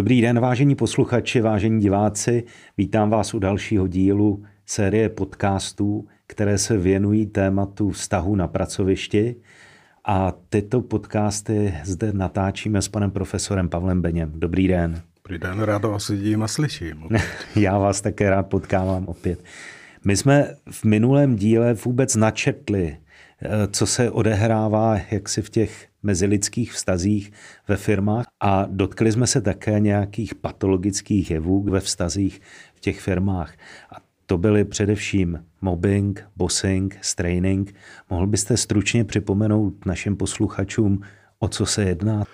Dobrý den, vážení posluchači, vážení diváci. Vítám vás u dalšího dílu série podcastů, které se věnují tématu vztahu na pracovišti. A tyto podcasty zde natáčíme s panem profesorem Pavlem Beněm. Dobrý den. Dobrý den, rád vás vidím a slyším. Já vás také rád potkávám opět. My jsme v minulém díle vůbec načetli, co se odehrává jaksi v těch mezilidských vztazích ve firmách a dotkli jsme se také nějakých patologických jevů ve vztazích v těch firmách. A to byly především mobbing, bossing, straining. Mohl byste stručně připomenout našim posluchačům, o co se jedná?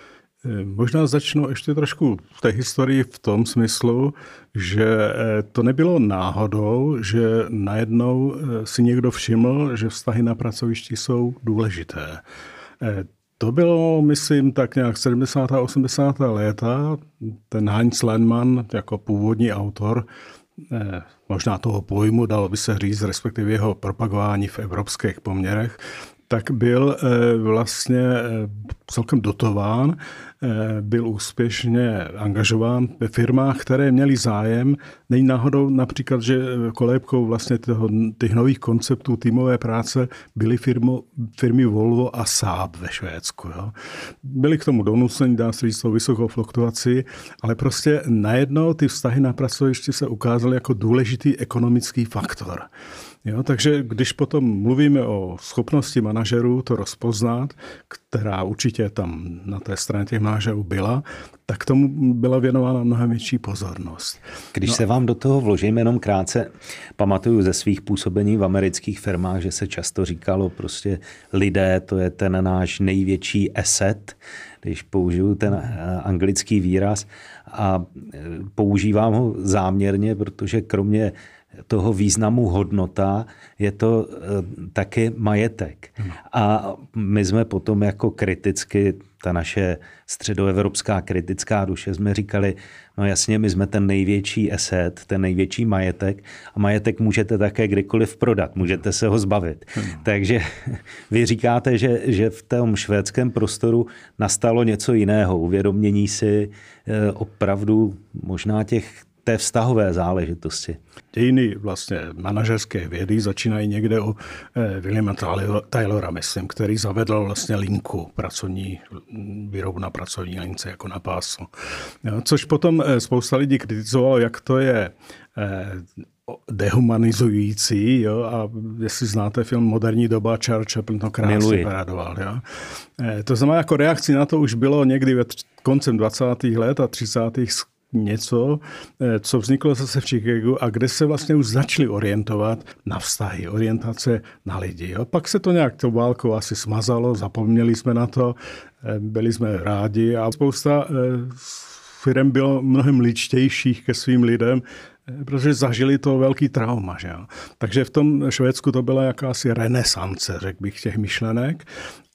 Eh, možná začnu ještě trošku v té historii v tom smyslu, že eh, to nebylo náhodou, že najednou eh, si někdo všiml, že vztahy na pracovišti jsou důležité. To bylo, myslím, tak nějak 70. a 80. léta. Ten Heinz Landmann jako původní autor možná toho pojmu, dalo by se říct, respektive jeho propagování v evropských poměrech, tak byl vlastně celkem dotován Eh, byl úspěšně angažován ve firmách, které měly zájem. Není náhodou například, že kolébkou vlastně toho, těch nových konceptů týmové práce byly firmu, firmy Volvo a Saab ve Švédsku. Jo. Byli k tomu donuceni, dá se říct, vysokou fluktuaci, ale prostě najednou ty vztahy na pracovišti se ukázaly jako důležitý ekonomický faktor. Jo, takže když potom mluvíme o schopnosti manažerů to rozpoznat, která určitě tam na té straně těch manažerů byla, tak tomu byla věnována mnohem větší pozornost. Když no. se vám do toho vložím jenom krátce, pamatuju ze svých působení v amerických firmách, že se často říkalo prostě lidé, to je ten náš největší asset, když použiju ten eh, anglický výraz a eh, používám ho záměrně, protože kromě toho významu hodnota je to eh, taky majetek. A my jsme potom jako kriticky, ta naše středoevropská kritická duše, jsme říkali, no jasně, my jsme ten největší asset, ten největší majetek a majetek můžete také kdykoliv prodat, můžete se ho zbavit. Hmm. Takže vy říkáte, že, že v tom švédském prostoru nastalo něco jiného, uvědomění si eh, opravdu možná těch té vztahové záležitosti. Dějiny vlastně manažerské vědy začínají někde u eh, Williama Taylora, myslím, který zavedl vlastně linku pracovní, výrobu na pracovní lince jako na pásu. Což potom eh, spousta lidí kritizovalo, jak to je eh, dehumanizující, jo, a jestli znáte film Moderní doba, Charles Chaplin to krásně paradoval, jo. To znamená, jako reakci na to už bylo někdy ve koncem 20. let a 30 něco, eh, co vzniklo zase v Chicagu a kde se vlastně už začali orientovat na vztahy, orientace na lidi. Jo. Pak se to nějak to válkou asi smazalo, zapomněli jsme na to, eh, byli jsme rádi a spousta eh, firm bylo mnohem ličtějších ke svým lidem, protože zažili to velký trauma. Že jo? Takže v tom Švédsku to byla jakási renesance, řekl bych, těch myšlenek.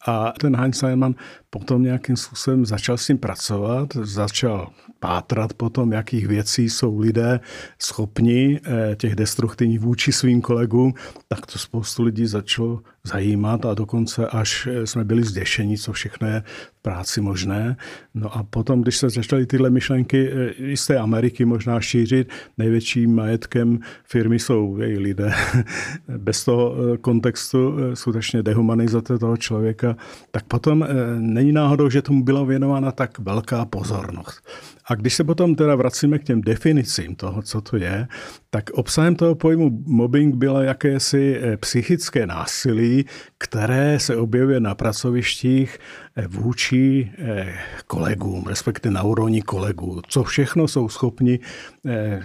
A ten Heinz Steinmann potom nějakým způsobem začal s tím pracovat, začal pátrat potom, jakých věcí jsou lidé schopni eh, těch destruktivních vůči svým kolegům, tak to spoustu lidí začalo zajímat a dokonce až eh, jsme byli zděšení, co všechno je v práci možné. No a potom, když se začaly tyhle myšlenky eh, i z té Ameriky možná šířit, největším majetkem firmy jsou její lidé. Bez toho kontextu skutečně dehumanizace toho člověka, tak potom není náhodou, že tomu byla věnována tak velká pozornost. A když se potom teda vracíme k těm definicím toho, co to je, tak obsahem toho pojmu mobbing bylo jakési eh, psychické násilí, které se objevuje na pracovištích eh, vůči eh, kolegům, respektive na úrovni kolegů. Co všechno jsou schopni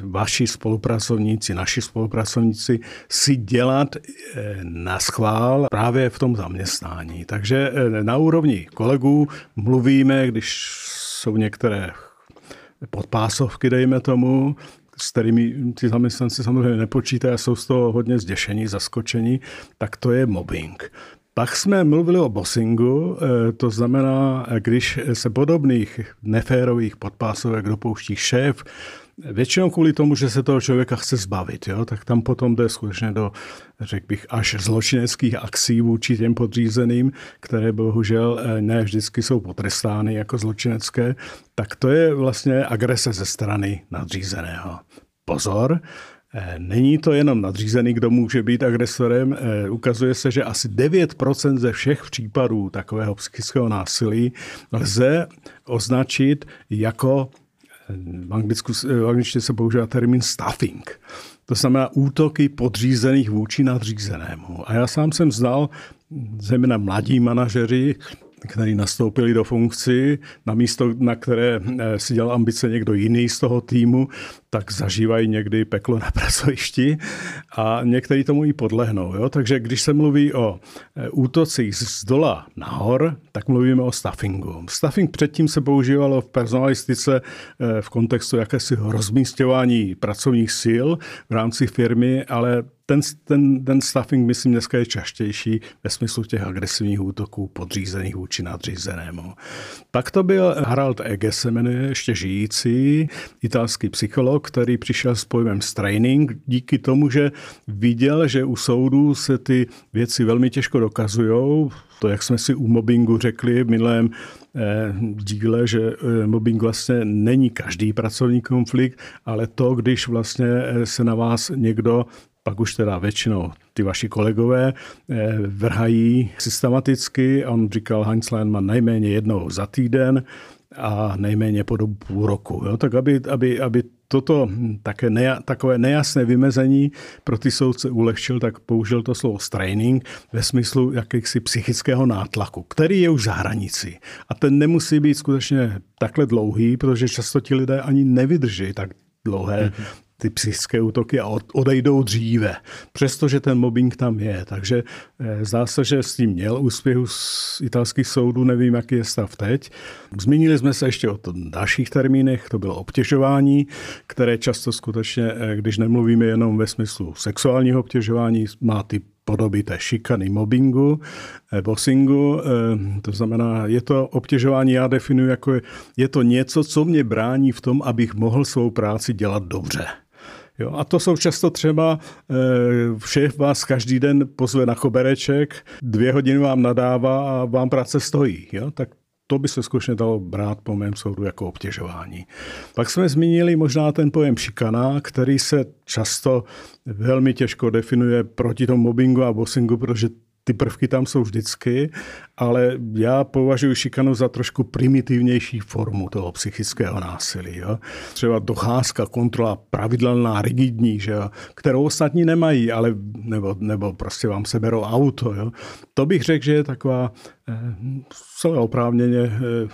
vaši spolupracovníci, naši spolupracovníci si dělat na schvál právě v tom zaměstnání. Takže na úrovni kolegů mluvíme, když jsou některé podpásovky, dejme tomu, s kterými ty zaměstnanci samozřejmě nepočítají a jsou z toho hodně zděšení, zaskočení, tak to je mobbing. Pak jsme mluvili o bossingu, eh, to znamená, když se podobných neférových podpásovek dopouští šéf, Většinou kvůli tomu, že se toho člověka chce zbavit, jo? tak tam potom jde skutečně do, řekl bych, až zločineckých akcí vůči těm podřízeným, které bohužel eh, ne vždycky jsou potrestány jako zločinecké, tak to je vlastně agrese ze strany nadřízeného. Pozor, eh, Není to jenom nadřízený, kdo může být agresorem. Eh, ukazuje se, že asi 9% ze všech případů takového psychického násilí lze označit jako v, anglicku, v angličtině se používá termín stuffing. To znamená útoky podřízených vůči nadřízenému. A já sám jsem znal zejména mladí manažeři, který nastoupili do funkci na místo, na které eh, si dělal ambice někdo jiný z toho týmu, tak zažívají někdy peklo na pracovišti a někteří tomu i podlehnou. Jo? Takže když se mluví o eh, útocích z dola nahor, tak mluvíme o stuffingu. Stuffing předtím se používalo v personalistice eh, v kontextu jakési rozmístěvání pracovních sil v rámci firmy, ale ten, ten, ten stuffing, myslím, dneska je častější ve smyslu těch agresivních útoků podřízených vůči nadřízenému. Pak to byl Harald Ege, se jmenuje, ještě žijící, italský psycholog, který přišel s pojmem training díky tomu, že viděl, že u soudu se ty věci velmi těžko dokazují. To, jak jsme si u mobbingu řekli v minulém eh, díle, že eh, mobbing vlastně není každý pracovní konflikt, ale to, když vlastně eh, se na vás někdo pak už teda většinou ty vaši kolegové vrhají systematicky. On říkal, Heinz Lehmann nejméně jednou za týden a nejméně po dobu půl roku. Jo? Tak aby, aby, aby toto také neja, takové nejasné vymezení pro ty soudce ulehčil, tak použil to slovo training ve smyslu jakýchsi psychického nátlaku, který je už za hranici. A ten nemusí být skutečně takhle dlouhý, protože často ti lidé ani nevydrží tak dlouhé mm-hmm ty psychické útoky a odejdou dříve, přestože ten mobbing tam je. Takže eh, zdá se, že s tím měl úspěch z italských soudů, nevím, jaký je stav teď. Zmínili jsme se ještě o dalších termínech, to bylo obtěžování, které často skutečně, eh, když nemluvíme jenom ve smyslu sexuálního obtěžování, má ty podoby té šikany, mobbingu, eh, bossingu. To znamená, je to obtěžování, já definuji jako je to něco, co mě brání v tom, abych mohl svou práci dělat dobře. Jo, a to jsou často třeba, šéf vás každý den pozve na chobereček, dvě hodiny vám nadává a vám práce stojí. Jo? Tak to by se skutečně dalo brát po mém soudu jako obtěžování. Pak jsme zmínili možná ten pojem šikana, který se často velmi těžko definuje proti tomu mobbingu a bossingu, protože ty prvky tam jsou vždycky, ale já považuji šikanu za trošku primitivnější formu toho psychického násilí. Jo? Třeba docházka, kontrola pravidelná, rigidní, že jo? kterou ostatní nemají, ale nebo, nebo prostě vám seberou auto. Jo? To bych řekl, že je taková celé oprávněně eh,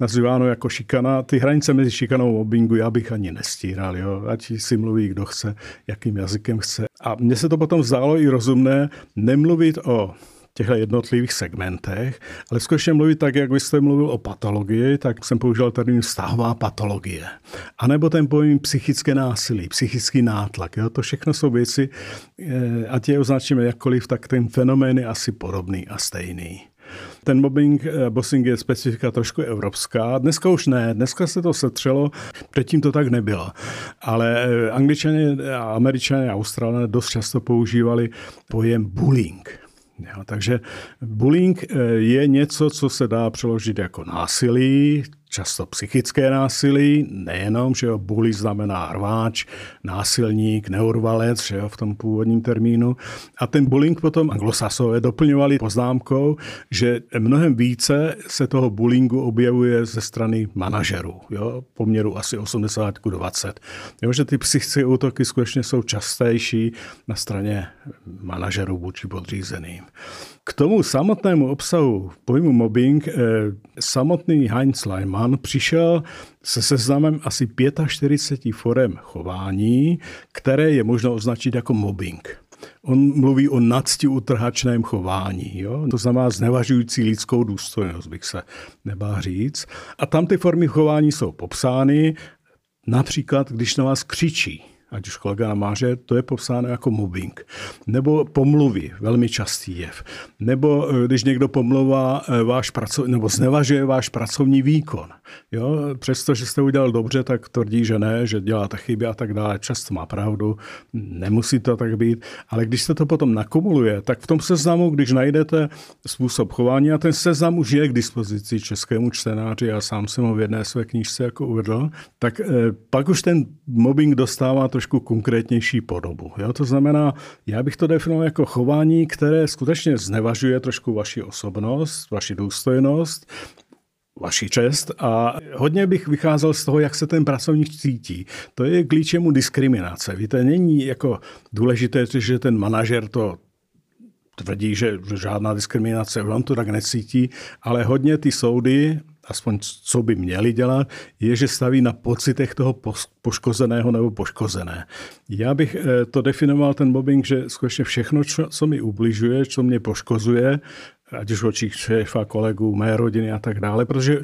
nazýváno jako šikana. Ty hranice mezi šikanou a mobbingu já bych ani nestíral. Jo? Ať si mluví, kdo chce, jakým jazykem chce. A mně se to potom zdálo i rozumné nemluvit o těchto jednotlivých segmentech, ale skutečně mluvit tak, jak vy jste mluvil o patologii, tak jsem použil termín vztahová patologie. A nebo ten pojem psychické násilí, psychický nátlak. Jo? To všechno jsou věci, eh, ať je označíme jakkoliv, tak ten fenomén je asi podobný a stejný. Ten mobbing, eh, bossing je specifika trošku evropská. Dneska už ne, dneska se to setřelo, předtím to tak nebylo. Ale eh, angličané, američané a australané dost často používali pojem bullying. Jo, takže bullying eh, je něco, co se dá přeložit jako násilí, často psychické násilí, nejenom, že jo, bully znamená rváč, násilník, neurvalec, že jo, v tom původním termínu. A ten bullying potom anglosasové doplňovali poznámkou, že mnohem více se toho bullyingu objevuje ze strany manažerů, jo, poměru asi 80 k 20. Jo, že ty psychické útoky skutečně jsou častější na straně manažerů vůči podřízeným. K tomu samotnému obsahu pojmu mobbing eh, samotný Heinz Leimann přišel se seznamem asi 45 forem chování, které je možno označit jako mobbing. On mluví o nadsti utrhačném chování, jo? to znamená znevažující lidskou důstojnost, bych se nebál říct. A tam ty formy chování jsou popsány, například když na vás křičí, ať už kolega namáže, to je popsáno jako mobbing. Nebo pomluvy, velmi častý jev. Nebo eh, když někdo pomlouvá eh, váš pracov, nebo znevažuje váš pracovní výkon. Jo? Přesto, že jste udělal dobře, tak tvrdí, že ne, že děláte chyby a tak dále. Často má pravdu, nemusí to tak být. Ale když se to potom nakumuluje, tak v tom seznamu, když najdete způsob chování a ten seznam už je k dispozici českému čtenáři, já sám jsem ho v jedné své knížce jako uvedl, tak eh, pak už ten mobbing dostává trošku konkrétnější podobu. Jo? To znamená, já bych to definoval jako chování, které skutečně znevažuje trošku vaši osobnost, vaši důstojnost, vaši čest a hodně bych vycházel z toho, jak se ten pracovník cítí. To je k líčemu diskriminace. Víte, není jako důležité, že ten manažer to tvrdí, že žádná diskriminace, on to tak necítí, ale hodně ty soudy aspoň co by měli dělat, je, že staví na pocitech toho poškozeného nebo poškozené. Já bych eh, to definoval, ten mobbing, že skutečně všechno, co mi ubližuje, co mě poškozuje, ať už očích šéfa, kolegů, mé rodiny a tak dále, protože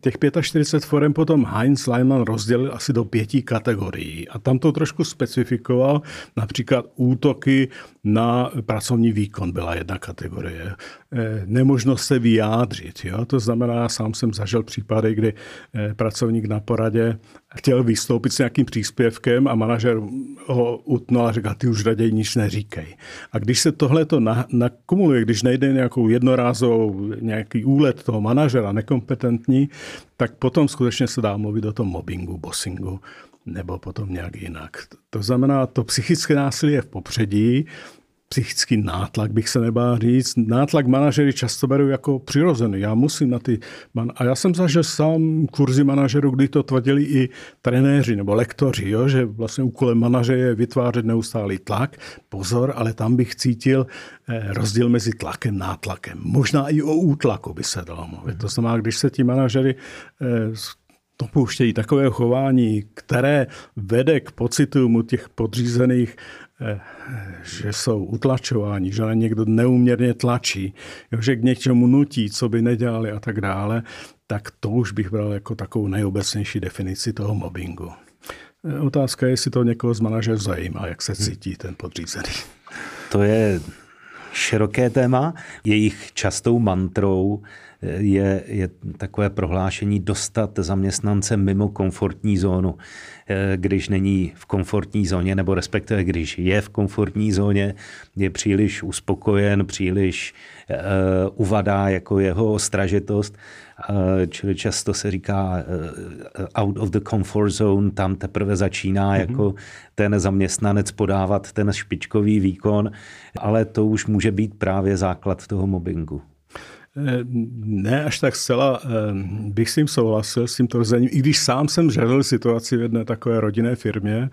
těch 45 forem potom Heinz Leimann rozdělil asi do pěti kategorií a tam to trošku specifikoval, například útoky na pracovní výkon byla jedna kategorie. Eh, nemožnost se vyjádřit. Jo? To znamená, sám jsem zažil případy, kdy eh, pracovník na poradě chtěl vystoupit s nějakým příspěvkem a manažer ho utnul a řekl, ty už raději nic neříkej. A když se tohle to nakumuluje, když nejde nějakou jednorázovou nějaký úlet toho manažera nekompetentní, tak potom skutečně se dá mluvit o tom mobbingu, bossingu nebo potom nějak jinak. To znamená, to psychické násilí je v popředí, psychický nátlak, bych se nebál říct. Nátlak manažery často beru jako přirozený. Já musím na ty... Man- a já jsem zažil sám kurzy manažerů, kdy to tvrdili i trenéři nebo lektoři, jo? že vlastně úkolem manaže je vytvářet neustálý tlak. Pozor, ale tam bych cítil eh, rozdíl mezi tlakem a nátlakem. Možná i o útlaku by se dalo mluvit. To znamená, když se ti manažery eh, dopouštějí takového chování, které vede k pocitům těch podřízených Eh, že jsou utlačováni, že na někdo neuměrně tlačí, že k něčemu nutí, co by nedělali a tak dále, tak to už bych bral jako takovou nejobecnější definici toho mobbingu. Otázka je, jestli to někoho z manažerů zajímá, jak se cítí ten podřízený. To je široké téma. Jejich častou mantrou je, je takové prohlášení dostat zaměstnance mimo komfortní zónu. Eh, když není v komfortní zóně, nebo respektive když je v komfortní zóně, je příliš uspokojen, příliš uh, uvadá jako jeho ostražitost, uh, čili často se říká uh, out of the comfort zone, tam teprve začíná mm-hmm. jako ten zaměstnanec podávat ten špičkový výkon, ale to už může být právě základ toho mobbingu. Ne až tak zcela eh, bych s tím souhlasil, s tím tvrzením, i když sám jsem žadl situaci v jedné takové rodinné firmě,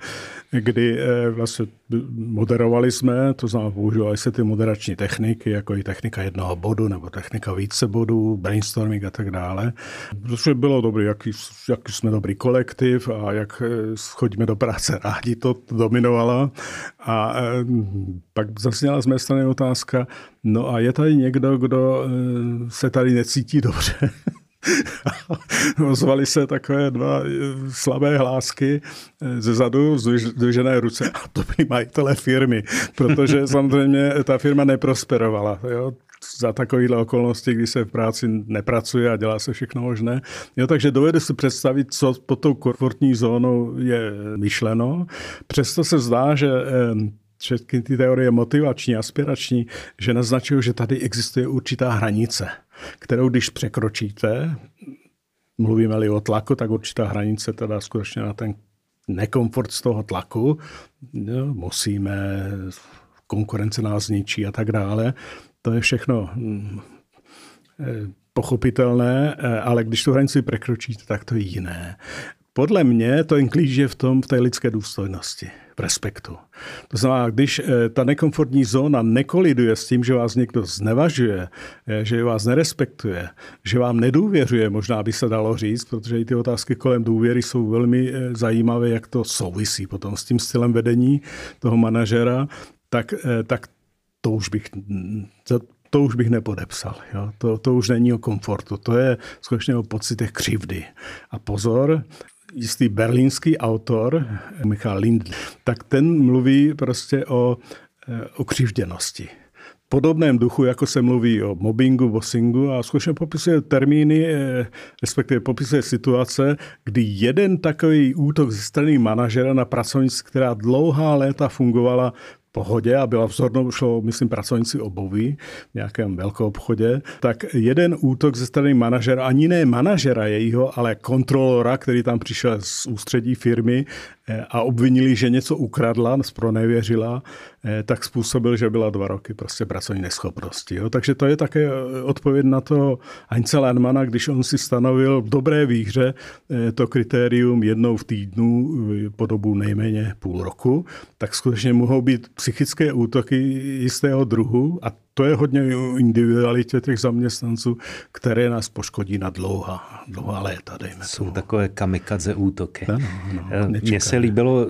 kdy eh, vlastně moderovali jsme, to znamená používali se ty moderační techniky, jako i technika jednoho bodu nebo technika více bodů, brainstorming a tak dále. Protože bylo dobrý, jaký, jaký jsme dobrý kolektiv a jak eh, chodíme do práce rádi, to dominovalo. A pak zasněla z mé strany otázka, no a je tady někdo, kdo se tady necítí dobře. Ozvali se takové dva eh, slabé hlásky eh, ze zadu, zdvižené ruce a to byli majitelé firmy, protože samozřejmě ta firma neprosperovala. Jo? za takovéhle okolnosti, kdy se v práci nepracuje a dělá se všechno možné. Jo, takže dovedu si představit, co pod tou komfortní zónou je myšleno. Přesto se zdá, že všechny ty teorie motivační, aspirační, že naznačují, že tady existuje určitá hranice, kterou když překročíte, mluvíme-li o tlaku, tak určitá hranice teda skutečně na ten nekomfort z toho tlaku, no, musíme, konkurence nás zničí a tak dále. To je všechno hm, eh, pochopitelné, eh, ale když tu hranici překročíte, tak to je jiné. Podle mě to klíč je v tom, v té lidské důstojnosti, v respektu. To znamená, když eh, ta nekomfortní zóna nekoliduje s tím, že vás někdo znevažuje, eh, že vás nerespektuje, že vám nedůvěřuje, možná by se dalo říct, protože i ty otázky kolem důvěry jsou velmi eh, zajímavé, jak to souvisí potom s tím stylem vedení toho manažera, tak, tak to už bych to už bych nepodepsal. Jo? To, to už není o komfortu, to je skutečně o pocitech křivdy. A pozor, jistý berlínský autor, Michal Lind, tak ten mluví prostě o, o křivděnosti. Podobném duchu, jako se mluví o mobbingu, bossingu a skutečně popisuje termíny, respektive popisuje situace, kdy jeden takový útok ze strany manažera na pracovnici, která dlouhá léta fungovala pohodě a byla vzornou, šlo, myslím, pracovníci oboví v nějakém velkém obchodě, tak jeden útok ze strany manažera, ani ne manažera jejího, ale kontrolora, který tam přišel z ústředí firmy a obvinili, že něco ukradla, nevěřila, eh, tak způsobil, že byla dva roky prostě pracovní neschopnosti. Jo. Takže to je také eh, odpověď na to Heinze Landmana, když on si stanovil v dobré výhře to kritérium jednou v týdnu po dobu nejméně půl roku, tak skutečně mohou být psychické útoky jistého druhu a to je hodně o individualitě těch zaměstnanců, které nás poškodí na dlouhá, dlouhá léta, dejme Jsou tomu. takové kamikadze útoky. Ano, ano, Mně se líbilo,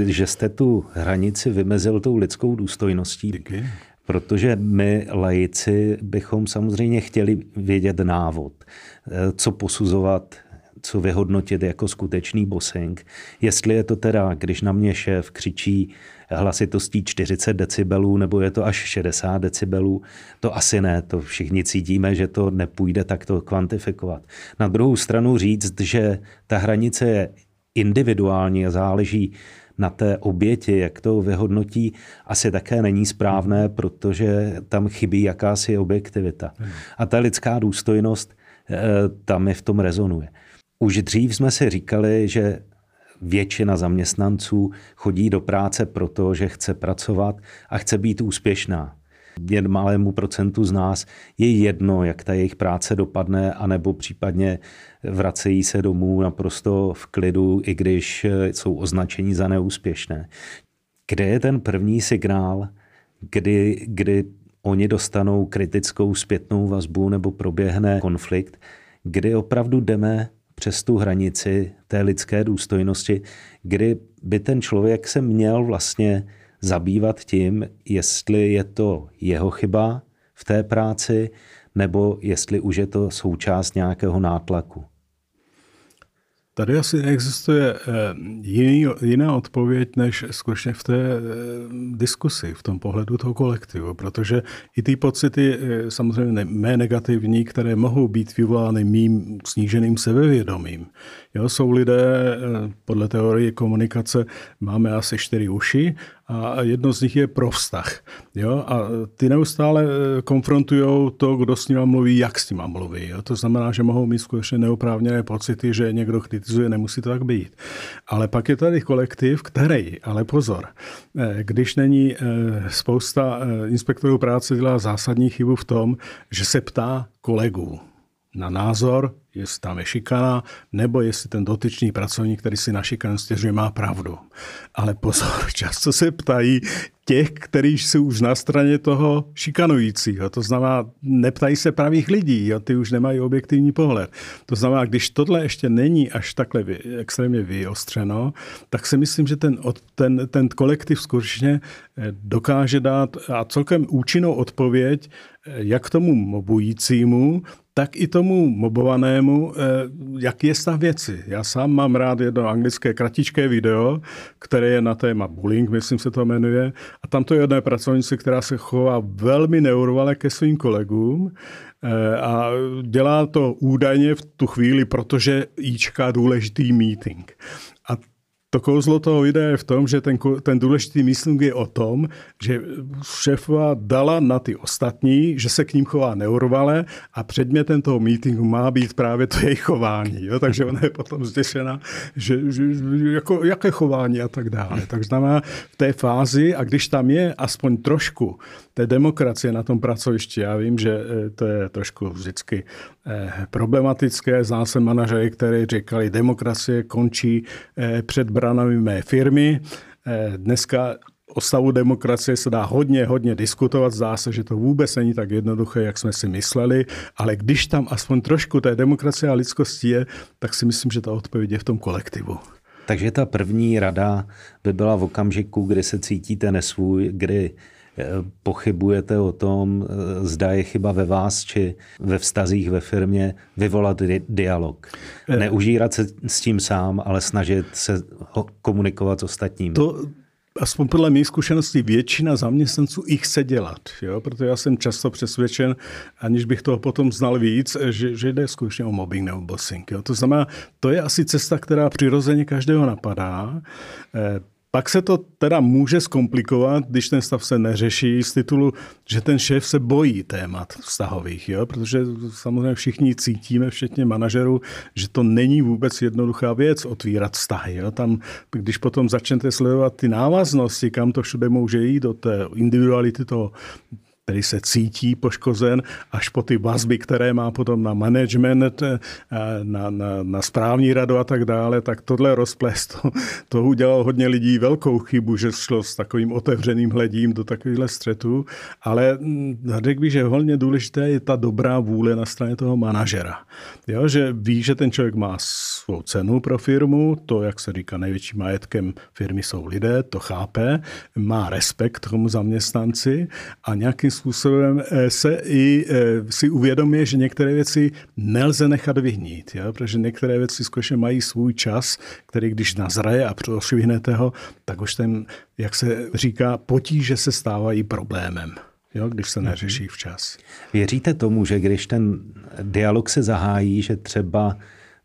eh, že jste tu hranici vymezil tou lidskou důstojností. Díky. Protože my, lajici, bychom samozřejmě chtěli vědět návod, eh, co posuzovat co vyhodnotit jako skutečný bossing. Jestli je to teda, když na mě šéf křičí hlasitostí 40 decibelů nebo je to až 60 decibelů, to asi ne, to všichni cítíme, že to nepůjde takto kvantifikovat. Na druhou stranu říct, že ta hranice je individuální a záleží na té oběti, jak to vyhodnotí, asi také není správné, protože tam chybí jakási objektivita. A ta lidská důstojnost eh, tam je v tom rezonuje. Už dřív jsme si říkali, že většina zaměstnanců chodí do práce proto, že chce pracovat a chce být úspěšná. Jen malému procentu z nás je jedno, jak ta jejich práce dopadne, anebo případně vracejí se domů naprosto v klidu, i když jsou označení za neúspěšné. Kde je ten první signál, kdy, kdy oni dostanou kritickou zpětnou vazbu nebo proběhne konflikt, kdy opravdu jdeme přes tu hranici té lidské důstojnosti, kdy by ten člověk se měl vlastně zabývat tím, jestli je to jeho chyba v té práci, nebo jestli už je to součást nějakého nátlaku. Tady asi neexistuje eh, jiný, jiná odpověď, než skutečně v té eh, diskusi, v tom pohledu toho kolektivu, protože i ty pocity, eh, samozřejmě mé negativní, které mohou být vyvolány mým sníženým sebevědomím. Jo, jsou lidé, podle teorie komunikace máme asi čtyři uši a jedno z nich je pro vztah. Jo? A ty neustále eh, konfrontují to, kdo s nima mluví, jak s nima mluví. Jo? To znamená, že mohou mít skutečně neoprávněné pocity, že někdo kritizuje, nemusí to tak být. Ale pak je tady kolektiv, který, ale pozor, eh, když není eh, spousta inspektorů práce dělá zásadní chybu v tom, že se ptá kolegů na názor, jestli tam je šikana, nebo jestli ten dotyčný pracovník, který si na šikanu stěžuje, má pravdu. Ale pozor, často se ptají těch, kteří jsou už na straně toho šikanujícího. To znamená, neptají se pravých lidí, jo? ty už nemají objektivní pohled. To znamená, když tohle ještě není až takhle vy, extrémně vyostřeno, tak si myslím, že ten, ten, ten kolektiv skutečně eh, dokáže dát a celkem účinnou odpověď jak tomu mobujícímu, tak i tomu mobovanému, eh, jak je stav věci. Já sám mám rád jedno anglické kratičké video, které je na téma bullying, myslím se to jmenuje, a tam to je jedné pracovnice, která se chová velmi neurvale ke svým kolegům eh, a dělá to údajně v tu chvíli, protože jí čeká důležitý meeting. To kouzlo toho videa je v tom, že ten, ten důležitý myslím je o tom, že šéfova dala na ty ostatní, že se k ním chová neurvale a předmětem toho meetingu má být právě to jejich chování. Jo? Takže ona je potom zděšena, že, že jako, jaké chování a tak dále. Tak znamená v té fázi, a když tam je aspoň trošku té demokracie na tom pracovišti, já vím, že eh, to je trošku vždycky eh, problematické. Znal jsem manažery, které říkali, demokracie končí eh, před branami mé firmy. Dneska o stavu demokracie se dá hodně, hodně diskutovat. Zdá se, že to vůbec není tak jednoduché, jak jsme si mysleli, ale když tam aspoň trošku té demokracie a lidskosti je, tak si myslím, že ta odpověď je v tom kolektivu. Takže ta první rada by byla v okamžiku, kdy se cítíte nesvůj, kdy Pochybujete o tom, zda je chyba ve vás či ve vztazích ve firmě vyvolat di- dialog. Neužírat se s tím sám, ale snažit se komunikovat s ostatními. To, aspoň podle mých zkušeností, většina zaměstnanců ich chce dělat. Jo? Protože já jsem často přesvědčen, aniž bych toho potom znal víc, že, že jde skutečně o mobbing nebo bossing. Jo? To znamená, to je asi cesta, která přirozeně každého napadá. Pak se to teda může zkomplikovat, když ten stav se neřeší z titulu, že ten šéf se bojí témat vztahových, jo? protože samozřejmě všichni cítíme, včetně manažerů, že to není vůbec jednoduchá věc otvírat vztahy. Jo? Tam, když potom začnete sledovat ty návaznosti, kam to všude může jít, do té individuality toho který se cítí poškozen, až po ty vazby, které má potom na management, eh, na, na, na správní radu a tak dále, tak tohle rozples, to, to udělalo hodně lidí velkou chybu, že šlo s takovým otevřeným hledím do takovýchhle střetů, ale hm, řekl bych, že hodně důležité je ta dobrá vůle na straně toho manažera. Jo, že ví, že ten člověk má svou cenu pro firmu, to, jak se říká, největším majetkem firmy jsou lidé, to chápe, má respekt tomu zaměstnanci a nějakým způsobem eh, se i eh, si uvědomuje, že některé věci nelze nechat vyhnít, jo? protože některé věci skutečně mají svůj čas, který když nazraje a prošvihnete ho, tak už ten, jak se říká, potíže se stávají problémem. Jo, když se neřeší včas. Věříte tomu, že když ten dialog se zahájí, že třeba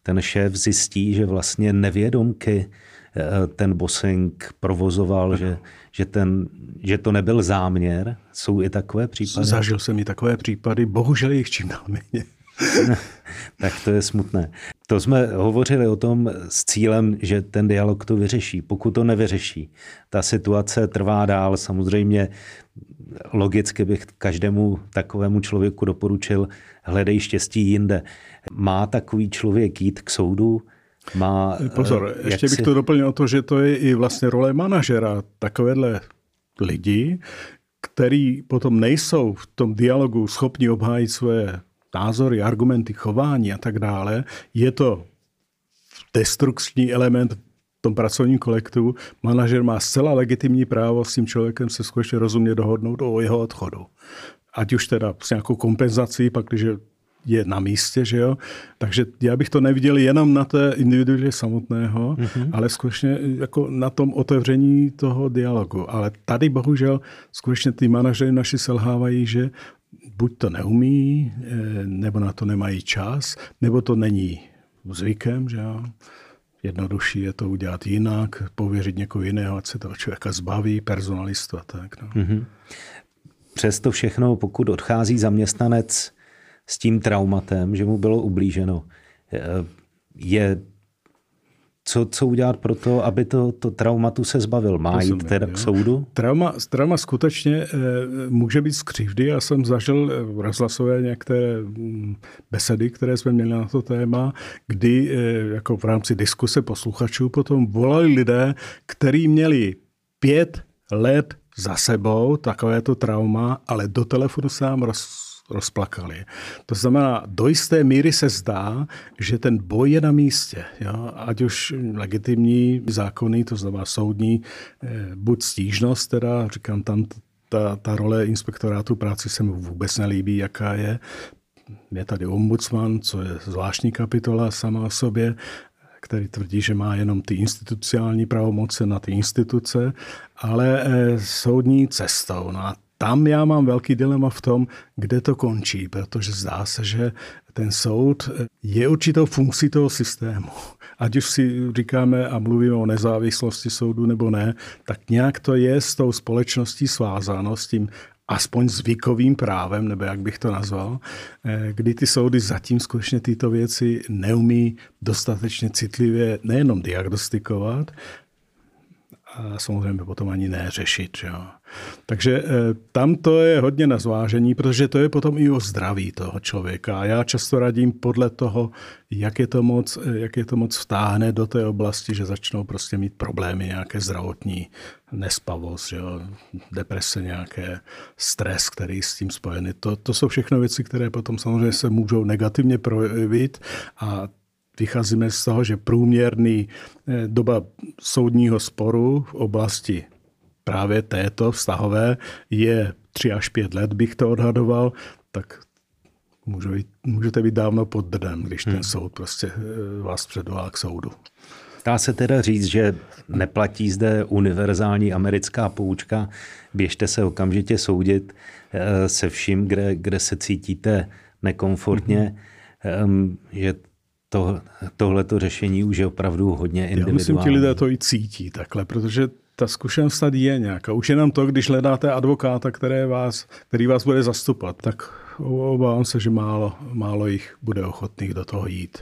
ten šéf zjistí, že vlastně nevědomky eh, ten bossing provozoval, že, že, ten, že to nebyl záměr. Jsou i takové případy? Zažil jsem i takové případy, bohužel jich čím dál méně. tak to je smutné. To jsme hovořili o tom s cílem, že ten dialog to vyřeší. Pokud to nevyřeší, ta situace trvá dál. Samozřejmě logicky bych každému takovému člověku doporučil, hledej štěstí jinde. Má takový člověk jít k soudu, má, Pozor, eh, ještě bych si... to doplnil o to, že to je i vlastně role manažera. Takovéhle lidi, který potom nejsou v tom dialogu schopni obhájit své názory, argumenty, chování a tak dále, je to destrukční element v tom pracovním kolektivu. Manažer má zcela legitimní právo s tím člověkem se skutečně rozumně dohodnout o jeho odchodu. Ať už teda s nějakou kompenzací, pak když je na místě, že jo. Takže já bych to neviděl jenom na té individualitě samotného, mm-hmm. ale skutečně jako na tom otevření toho dialogu. Ale tady bohužel skutečně ty manažery naši selhávají, že buď to neumí, eh, nebo na to nemají čas, nebo to není zvykem, že jo. Jednodušší je to udělat jinak, pověřit někoho jiného, ať se toho člověka zbaví, personalistu a tak. No. Mm-hmm. Přesto všechno, pokud odchází zaměstnanec s tím traumatem, že mu bylo ublíženo, je co, co udělat pro to, aby to, to traumatu se zbavil? Má jít teda k soudu? Trauma, trauma skutečně e, může být z křivdy. Já jsem zažil eh, rozhlasové některé mm, besedy, které jsme měli na to téma, kdy e, jako v rámci diskuse posluchačů potom volali lidé, kteří měli pět let za sebou takovéto trauma, ale do telefonu se nám roz, rozplakali. To znamená, do jisté míry se zdá, že ten boj je na místě. Jo? Ať už legitimní zákony, to znamená soudní, eh, buď stížnost, teda říkám tam ta, ta role inspektorátu práci se mi vůbec nelíbí, jaká je. Je tady ombudsman, co je zvláštní kapitola sama o sobě, který tvrdí, že má jenom ty institucionální pravomoce na ty instituce, ale eh, soudní cestou. No a tam já mám velký dilema v tom, kde to končí, protože zdá se, že ten soud je určitou funkcí toho systému. Ať už si říkáme a mluvíme o nezávislosti soudu nebo ne, tak nějak to je s tou společností svázáno, s tím aspoň zvykovým právem, nebo jak bych to nazval, eh, kdy ty soudy zatím skutečně tyto věci neumí dostatečně citlivě nejenom diagnostikovat, a samozřejmě potom ani neřešit. Jo. Takže eh, tam to je hodně na zvážení, protože to je potom i o zdraví toho člověka. A já často radím podle toho, jak je to moc, eh, jak je to moc vtáhne do té oblasti, že začnou prostě mít problémy, nějaké zdravotní nespavost, jo, deprese, nějaké stres, který s tím spojený. To, to jsou všechno věci, které potom samozřejmě se můžou negativně projevit a vycházíme z toho, že průměrný eh, doba soudního sporu v oblasti právě této vztahové je 3 až 5 let, bych to odhadoval, tak můžete být dávno pod dnem, když ten hmm. soud prostě eh, vás předvolá k soudu. Dá se teda říct, že neplatí zde univerzální americká poučka, běžte se okamžitě soudit eh, se vším, kde, kde se cítíte nekomfortně, mm-hmm. že to, tohleto řešení už je opravdu hodně individuální. Já myslím, ti lidé to i cítí takhle, protože ta zkušenost tady je nějaká. Už jenom to, když hledáte advokáta, které vás, který vás bude zastupovat, tak obávám se, že málo, málo jich bude ochotných do toho jít.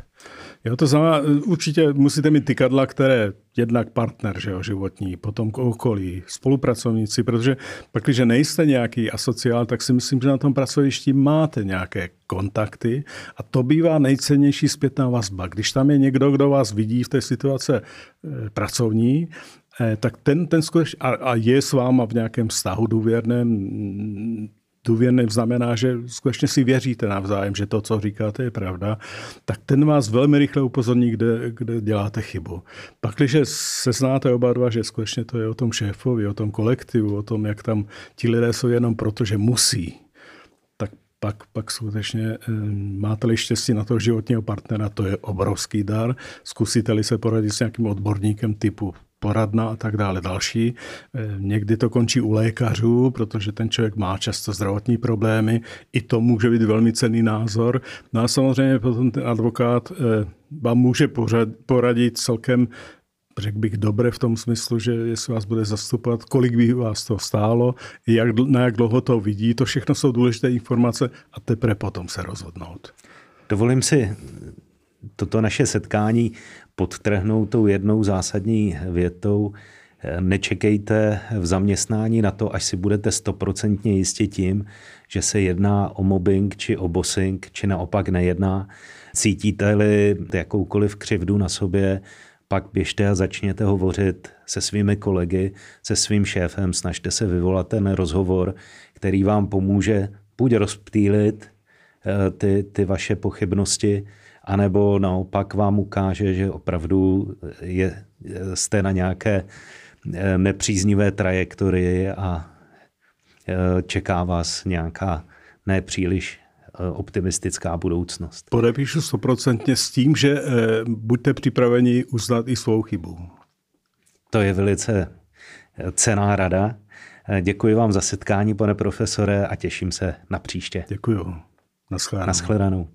Jo, to znamená, určitě musíte mít tykadla, které jednak partner že jo, životní, potom okolí, spolupracovníci, protože pak, když nejste nějaký asociál, tak si myslím, že na tom pracovišti máte nějaké kontakty a to bývá nejcennější zpětná vazba. Když tam je někdo, kdo vás vidí v té situace eh, pracovní, tak ten, ten skutečně, a, a je s váma v nějakém vztahu důvěrném, důvěrným znamená, že skutečně si věříte navzájem, že to, co říkáte, je pravda, tak ten vás velmi rychle upozorní, kde, kde děláte chybu. Pak, když se znáte oba dva, že skutečně to je o tom šéfovi, o tom kolektivu, o tom, jak tam ti lidé jsou jenom proto, že musí, tak pak, pak skutečně eh, máte-li štěstí na toho životního partnera, to je obrovský dar. Zkusíte-li se poradit s nějakým odborníkem typu poradna a tak dále další. Eh, někdy to končí u lékařů, protože ten člověk má často zdravotní problémy. I to může být velmi cený názor. No a samozřejmě potom ten advokát eh, vám může poradit celkem řekl bych dobré v tom smyslu, že jestli vás bude zastupovat, kolik by vás to stálo, jak, na jak dlouho to vidí, to všechno jsou důležité informace a teprve potom se rozhodnout. Dovolím si toto naše setkání podtrhnout tou jednou zásadní větou. Nečekejte v zaměstnání na to, až si budete stoprocentně jistě tím, že se jedná o mobbing či o bossing, či naopak nejedná. Cítíte-li jakoukoliv křivdu na sobě, pak běžte a začněte hovořit se svými kolegy, se svým šéfem, snažte se vyvolat ten rozhovor, který vám pomůže buď rozptýlit eh, ty, ty vaše pochybnosti, anebo naopak vám ukáže, že opravdu je, jste na nějaké eh, nepříznivé trajektorii a eh, čeká vás nějaká nepříliš eh, optimistická budoucnost. Podepíšu stoprocentně s tím, že buďte připraveni uznat i svou chybu. To je velice cená rada. Děkuji vám za setkání, pane profesore, a těším se na příště. Děkuji. Naschledanou. Naschledanou.